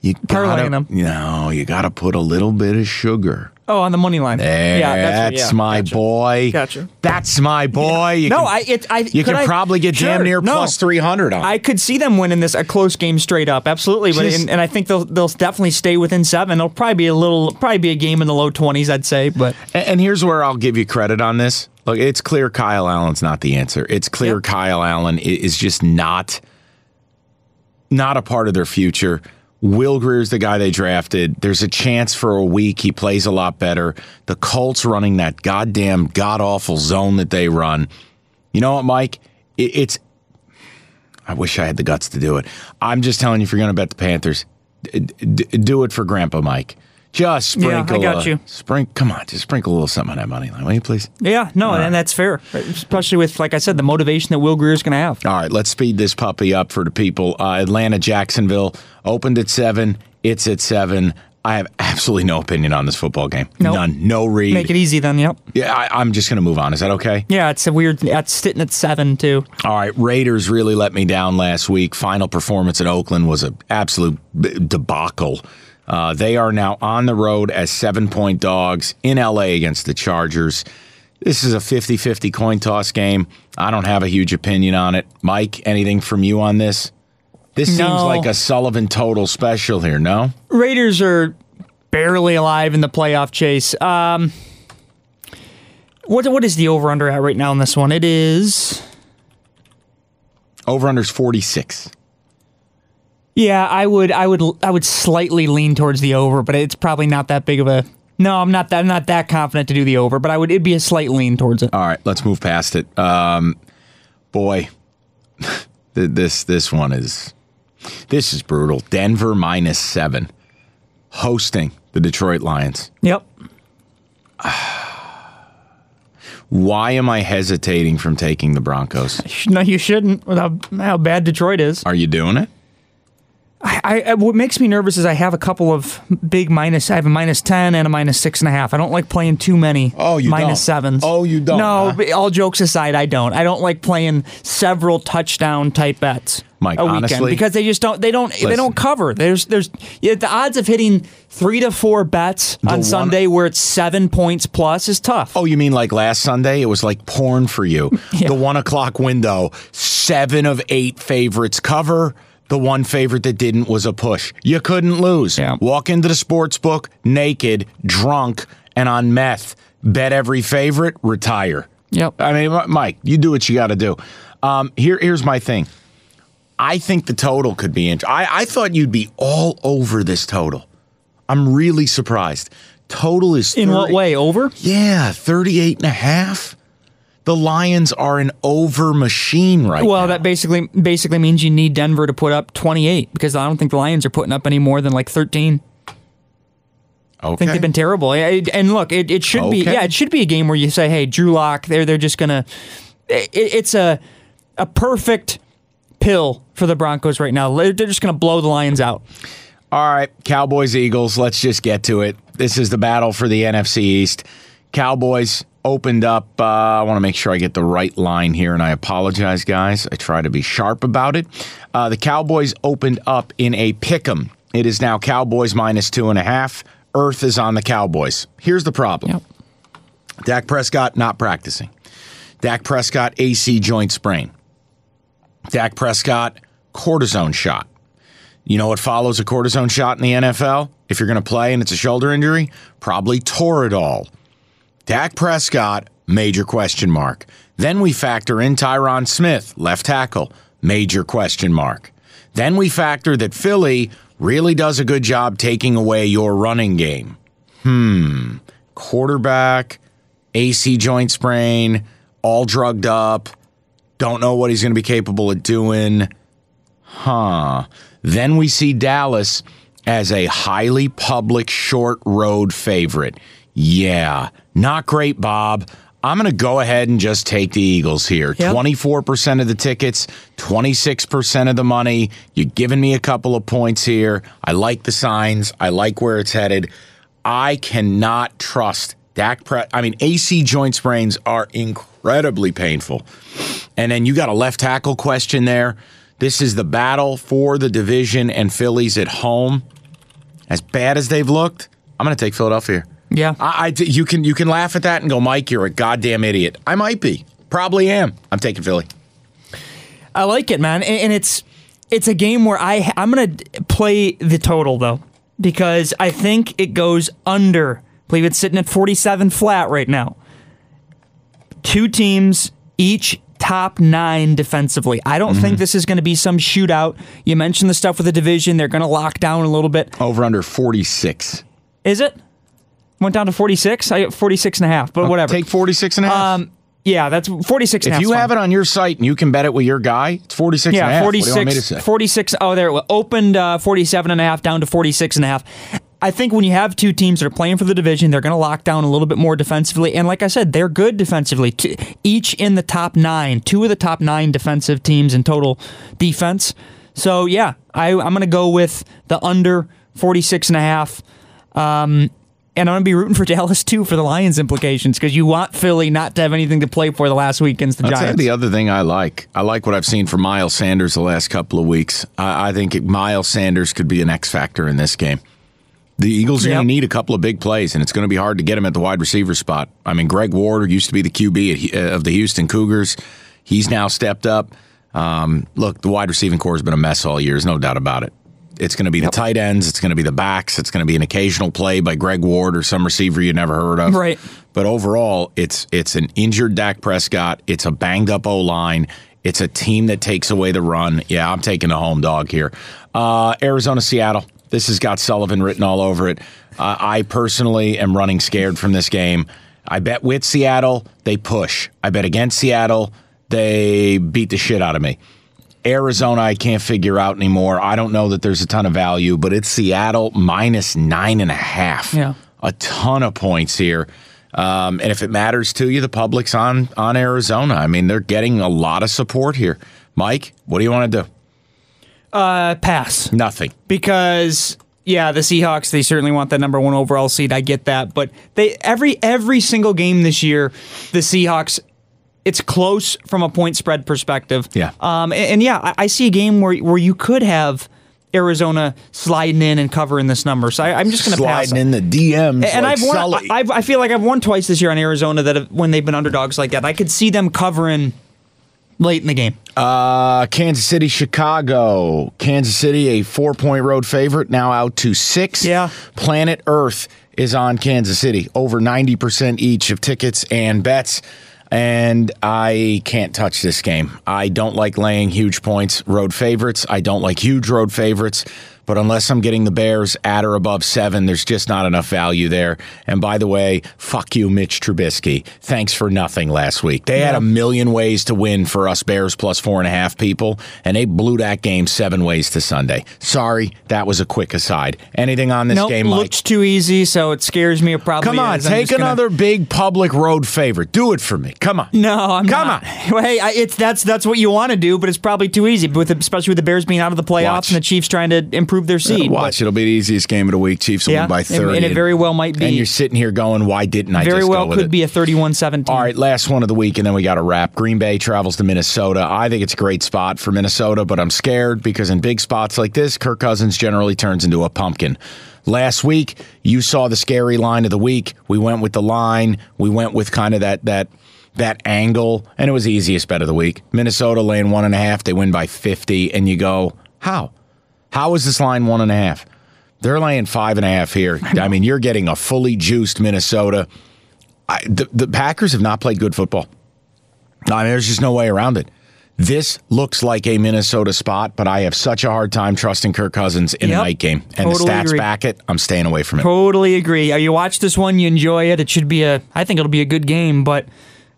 You gotta, them. No, you got to put a little bit of sugar. Oh, on the money line. There, yeah, that's, yeah, my gotcha. boy. Gotcha. That's my boy. You No, can- I it I You could can I- probably get damn near no. plus three hundred on. I could see them winning this a close game straight up, absolutely. But Just- and, and I think they'll they'll definitely stay within seven. It'll probably be a little, probably be a game in the low twenties, I'd say. But And, and here's where I'll give you credit on this. Look, it's clear Kyle Allen's not the answer. It's clear Yep. Kyle Allen is just not not a part of their future. Will Grier's the guy they drafted. There's a chance for a week he plays a lot better. The Colts running that goddamn god awful zone that they run. You know what, Mike? It, it's. I wish I had the guts to do it. I'm just telling you, if you're going to bet the Panthers, d- d- do it for Grandpa Mike. Just Yeah, I sprinkle. got a- you. Sprink, come on, just sprinkle a little something on that money line, will you please? yeah, no, and that's fair, especially with like I said, the motivation that Will Grier is going to have. All right, let's speed this puppy up for the people. Uh, Atlanta, Jacksonville opened at seven. It's at seven. I have absolutely no opinion on this football game. Nope. None. No read. Make it easy then. Yep. yeah, I, I'm just going to move on. Is that okay? Yeah, it's a weird. It's sitting at seven too. All right, Raiders really let me down last week. Final performance in Oakland was an absolute debacle. Uh, they are now on the road as seven point dogs in LA against the Chargers. This is a 50 50 coin toss game. I don't have a huge opinion on it. Mike, anything from you on this? This seems like a Sullivan total special here, no? Raiders are barely alive in the playoff chase. Um, what what is the over under at right now in this one? It is. Over under's 46. Yeah, I would, I would, I would slightly lean towards the over, but it's probably not that big of a. No, I'm not that, I'm not that confident to do the over, but I would. It'd be a slight lean towards it. All right, let's move past it. Um, boy, <laughs> this this one is this is brutal. Denver minus seven, hosting the Detroit Lions. Yep. <sighs> Why am I hesitating from taking the Broncos? <laughs> No, you shouldn't. With how, how bad Detroit is. Are you doing it? I, I what makes me nervous is I have a couple of big minus. I have a minus ten and a minus six and a half. I don't like playing too many. Oh, you minus don't? sevens. Oh, you don't, No, huh? all jokes aside, I don't. I don't like playing several touchdown type bets. Mike, a weekend honestly- because they just don't. They don't. they don't cover. There's there's yeah, the odds of hitting three to four bets on one- Sunday where it's seven points plus is tough. Oh, you mean like last Sunday? It was like porn for you. <laughs> Yeah. The one o'clock window, seven of eight favorites cover. The one favorite that didn't was a push. You couldn't lose. Yeah. Walk into the sports book naked, drunk, and on meth. Bet every favorite, retire. Yep. I mean, Mike, you do what you got to do. Um, here, here's my thing. I think the total could be. Int- I, I thought you'd be all over this total. I'm really surprised. Total is In what way? Over? yeah, 38 and a half. The Lions are an over machine right now. Well, now. that basically basically means you need Denver to put up 28 because I don't think the Lions are putting up any more than like 13. okay. I think they've been terrible. And look, it, it should be yeah, it should be a game where you say, "Hey, Drew Lock, they're they're just gonna." It, it's a a perfect pill for the Broncos right now. They're they're just gonna blow the Lions out. All right, Cowboys Eagles, let's just get to it. This is the battle for the NFC East. Cowboys opened up uh, I want to make sure I get the right line here and I apologize guys. I try to be sharp about it. Uh, the Cowboys opened up in a pick 'em. It is now Cowboys minus two and a half. Earth is on the Cowboys. Here's the problem. Yep. Dak Prescott not practicing. Dak Prescott AC joint sprain. Dak Prescott cortisone shot. You know what follows a cortisone shot in the NFL? If you're going to play and it's a shoulder injury, probably Toradol. Dak Prescott, major question mark. Then we factor in Tyron Smith, left tackle, major question mark. Then we factor that Philly really does a good job taking away your running game. Hmm. Quarterback, AC joint sprain, all drugged up, don't know what he's going to be capable of doing. Huh. Then we see Dallas as a highly public short road favorite. Yeah, not great, Bob. I'm going to go ahead and just take the Eagles here. Yep. 24% of the tickets, 26% of the money. You're giving me a couple of points here. I like the signs. I like where it's headed. I cannot trust Dak Pre I mean, AC joint sprains are incredibly painful. And then you got a left tackle question there. This is the battle for the division and Phillies at home. as bad as they've looked, I'm going to take Philadelphia. Yeah. I, I- you can you can laugh at that and go, Mike, you're a goddamn idiot. I might be, probably am. I'm taking Philly. I like it, man, and, and it's it's a game where I I'm gonna play the total though because I think it goes under. I believe it's sitting at 47 flat right now. Two teams, each top nine defensively. I don't think mm-hmm. this is going to be some shootout. You mentioned the stuff with the division; they're going to lock down a little bit. Over under 46. Is it? Went down to 46. I got 46 and a half, but whatever. Take 46 and a half. um, yeah, that's 46 and if half. you have it on your site and you can bet it with your guy, it's 46 and a Yeah, half. What do 46, you want me to say? 46. Oh, there it was. Opened uh, 47 and a half down to 46 and a half. I think when you have two teams that are playing for the division, they're going to lock down a little bit more defensively. And like I said, they're good defensively. Each in the top nine, two of the top nine defensive teams in total defense. So, yeah, I, I'm going to go with the under 46 and a half. Um, and I'm going to be rooting for Dallas too for the Lions implications because you want Philly not to have anything to play for the last week against the I'll tell you Giants. the other thing I like. I like what I've seen from Miles Sanders the last couple of weeks. I, I think Miles Sanders could be an X factor in this game. The Eagles are Yep. going to need a couple of big plays, and it's going to be hard to get him at the wide receiver spot. I mean, Greg Ward used to be the QB at, uh, of the Houston Cougars. He's now stepped up. Um, look, the wide receiving core has been a mess all year. There's no doubt about it. It's going to be the tight ends. It's going to be the backs. It's going to be an occasional play by Greg Ward or some receiver you never heard of. Right. But overall, it's it's an injured Dak Prescott. It's a banged up O line. It's a team that takes away the run. Yeah, I'm taking the home dog here. Uh, Arizona, Seattle. This has got Sullivan written all over it. Uh, I personally am running scared from this game. I bet with Seattle, they push. I bet against Seattle, they beat the shit out of me. Arizona, I can't figure out anymore. I don't know that there's a ton of value, but it's Seattle minus nine and a half. Yeah. A ton of points here. Um, and if it matters to you, the public's on on Arizona. I mean, they're getting a lot of support here. Mike, what do you want to do? Uh, pass. Nothing. because yeah, the Seahawks they certainly want the number one overall seed. I get that, but they every every single game this year, the Seahawks. It's close from a point spread perspective. Yeah. Um. And, and yeah, I, I see a game where where you could have Arizona sliding in and covering this number. So I, I'm just going to pass. Sliding in the DMs. and like I've won. Sully. I've, I feel like I've won twice this year on Arizona that have, when they've been underdogs like that. I could see them covering late in the game. Uh, Kansas City, Chicago. Kansas City, a four point road favorite, now out to six. Yeah. Planet Earth is on Kansas City, over 90% each of tickets and bets. And I can't touch this game. I don't like laying huge points, road favorites. I don't like huge road favorites. But unless I'm getting the Bears at or above seven, there's just not enough value there. And by the way, fuck you, Mitch Trubisky. Thanks for nothing last week. They had a million ways to win for us Bears plus four and a half people, and they blew that game seven ways to Sunday. Sorry, that was a quick aside. Anything on this Nope, game, Mike? looks too easy, so it scares me. It probably Come on, is. Take just gonna- another big public road favorite. Do it for me. Come on. No, I'm not. Come not. on. <laughs> Well, hey, I, it's that's that's what you want to do, but it's probably too easy. With especially with the Bears being out of the playoffs Watch. and the Chiefs trying to improve their seed. Watch, it'll be the easiest game of the week. Chiefs will Yeah, win by 30. and it very well might be. And you're sitting here going, why didn't I Very just well go with could it? be a 31-17. All right, last one of the week, and then we got a wrap. Green Bay travels to Minnesota. I think it's a great spot for Minnesota, but I'm scared because in big spots like this, Kirk Cousins generally turns into a pumpkin. Last week, you saw the scary line of the week. We went with the line. We went with kind of that that that angle, and it was the easiest bet of the week. Minnesota laying one and a half. They win by 50, and you go, how? How is this line one and a half? They're laying five and a half here. I, mean, you're getting a fully juiced Minnesota. I, the, the Packers have not played good football. I mean, there's just no way around it. This looks like a Minnesota spot, but I have such a hard time trusting Kirk Cousins in Yep. a night game. And Totally the stats agree. back it. I'm staying away from it. Totally agree. Uh, You watch this one, you enjoy it. It should be a. I think it'll be a good game, but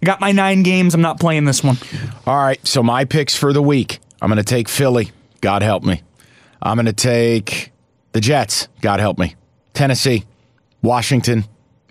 I got my nine games. I'm not playing this one. All right, so my picks for the week. I'm going to take Philly. God help me. I'm going to take the Jets. God help me. Tennessee, Washington,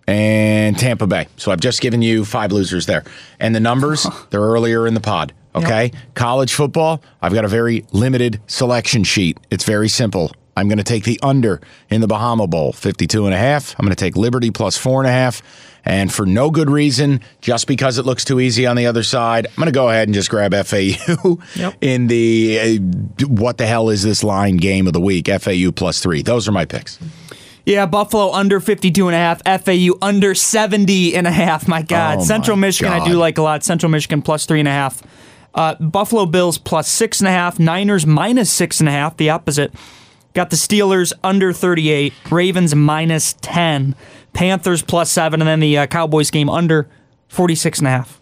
and Tampa Bay. So I've just given you five losers there. And the numbers, <laughs> they're earlier in the pod. Okay? College football, I've got a very limited selection sheet. It's very simple. I'm going to take the under in the Bahama Bowl, 52 and a half. I'm going to take Liberty plus four and a half. And for no good reason, just because it looks too easy on the other side, I'm going to go ahead and just grab FAU <laughs> Yep. in the uh, what the hell is this line game of the week? FAU plus three. Those are my picks. Yeah, Buffalo under 52 and a half, FAU under 70 and a half. My God. Oh, Central my Michigan, I do like a lot. Central Michigan plus three and a half. Uh, Buffalo Bills plus six and a half. Niners minus six and a half, the opposite. Got the Steelers under 38. Ravens minus 10. Panthers plus seven. And then the uh, Cowboys game under 46 and a half.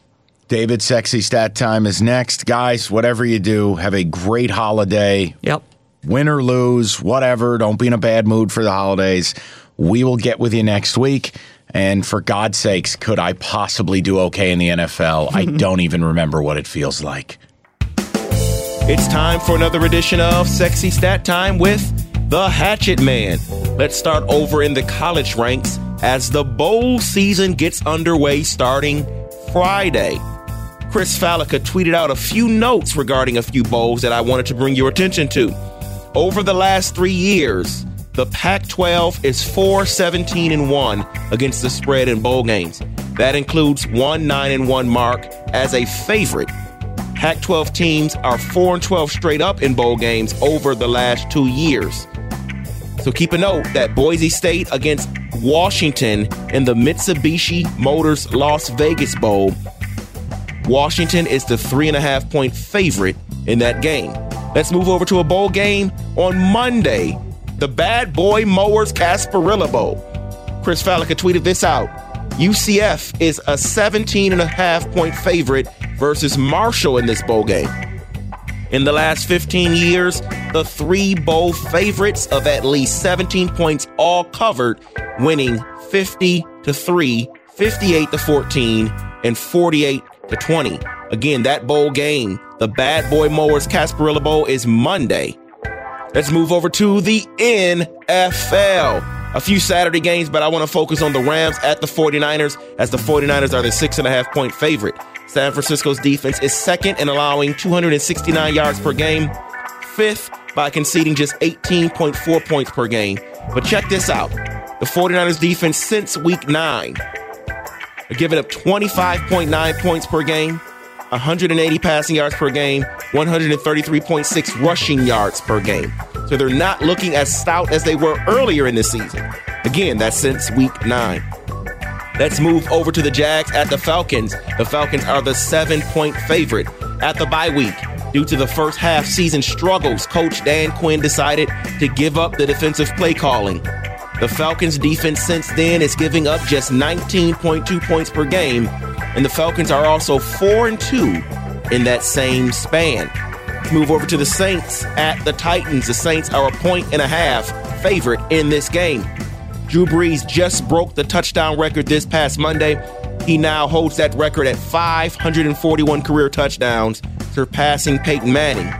David, sexy stat time is next. Guys, whatever you do, have a great holiday. Yep. Win or lose, whatever. Don't be in a bad mood for the holidays. We will get with you next week. And for God's sakes, could I possibly do okay in the NFL? I <laughs> don't even remember what it feels like. It's time for another edition of Sexy Stat Time with the Hatchet Man. Let's start over in the college ranks as the bowl season gets underway starting Friday. Chris Fallica tweeted out a few notes regarding a few bowls that I wanted to bring your attention to. Over the last three years, the Pac 12 is 4 17 and 1 against the spread in bowl games. That includes one 9 and 1 mark as a favorite. Pac 12 teams are 4 and 12 straight up in bowl games over the last two years. So keep a note that Boise State against Washington in the Mitsubishi Motors Las Vegas Bowl. Washington is the three and a half point favorite in that game. Let's move over to a bowl game on Monday. The Bad Boy Mowers Gasparilla Bowl. Chris Fallica tweeted this out. UCF is a 17 and a half point favorite versus Marshall in this bowl game. In the last 15 years, the three bowl favorites of at least 17 points all covered, winning 50 to 3, 58 to 14, and 48 to 20. Again, that bowl game, the Bad Boy Mowers Gasparilla Bowl, is Monday. Let's move over to the NFL. A few Saturday games, but I want to focus on the Rams at the 49ers, as the 49ers are the six and a half point favorite. San Francisco's defense is second in allowing 269 yards per game, fifth by conceding just 18.4 points per game. But check this out the 49ers defense since week nine are giving up 25.9 points per game, 180 passing yards per game, 133.6 rushing yards per game. So they're not looking as stout as they were earlier in this season. Again, that's since week nine. Let's move over to the Jags at the Falcons. The Falcons are the seven point favorite at the bye week. Due to the first half season struggles, coach Dan Quinn decided to give up the defensive play calling. The Falcons defense since then is giving up just 19.2 points per game, and the Falcons are also 4 and 2 in that same span. Move over to the Saints at the Titans. The Saints are a point and a half favorite in this game. Drew Brees just broke the touchdown record this past Monday. He now holds that record at 541 career touchdowns, surpassing Peyton Manning.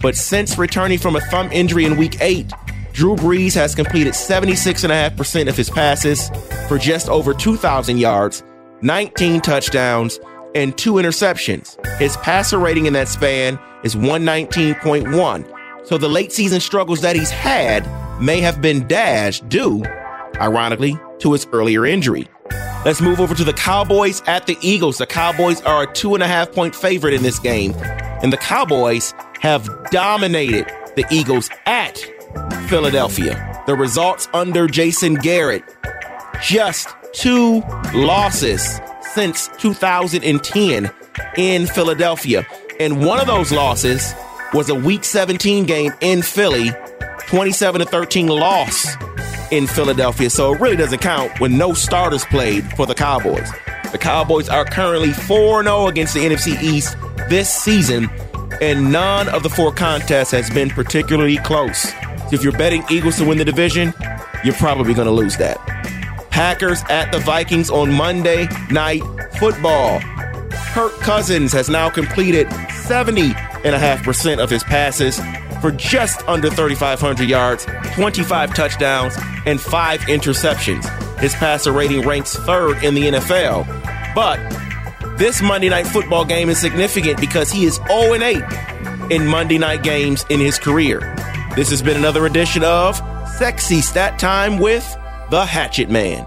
But since returning from a thumb injury in week 8, Drew Brees has completed 76.5% of his passes for just over 2,000 yards, 19 touchdowns, and two interceptions. His passer rating in that span is 119.1. So the late season struggles that he's had may have been dashed due, ironically, to his earlier injury. Let's move over to the Cowboys at the Eagles. The Cowboys are a two and a half point favorite in this game, and the Cowboys have dominated the Eagles at Philadelphia. The results under Jason Garrett just two losses since 2010 in Philadelphia. And one of those losses was a week 17 game in Philly, 27 to 13 loss in Philadelphia. So it really doesn't count when no starters played for the Cowboys. The Cowboys are currently 4 0 against the NFC East this season, and none of the four contests has been particularly close. If you're betting Eagles to win the division, you're probably going to lose that. Packers at the Vikings on Monday Night Football. Kirk Cousins has now completed 70.5% of his passes for just under 3,500 yards, 25 touchdowns, and 5 interceptions. His passer rating ranks third in the NFL. But this Monday Night Football game is significant because he is 0 8 in Monday night games in his career. This has been another edition of Sexy Stat Time with the Hatchet Man.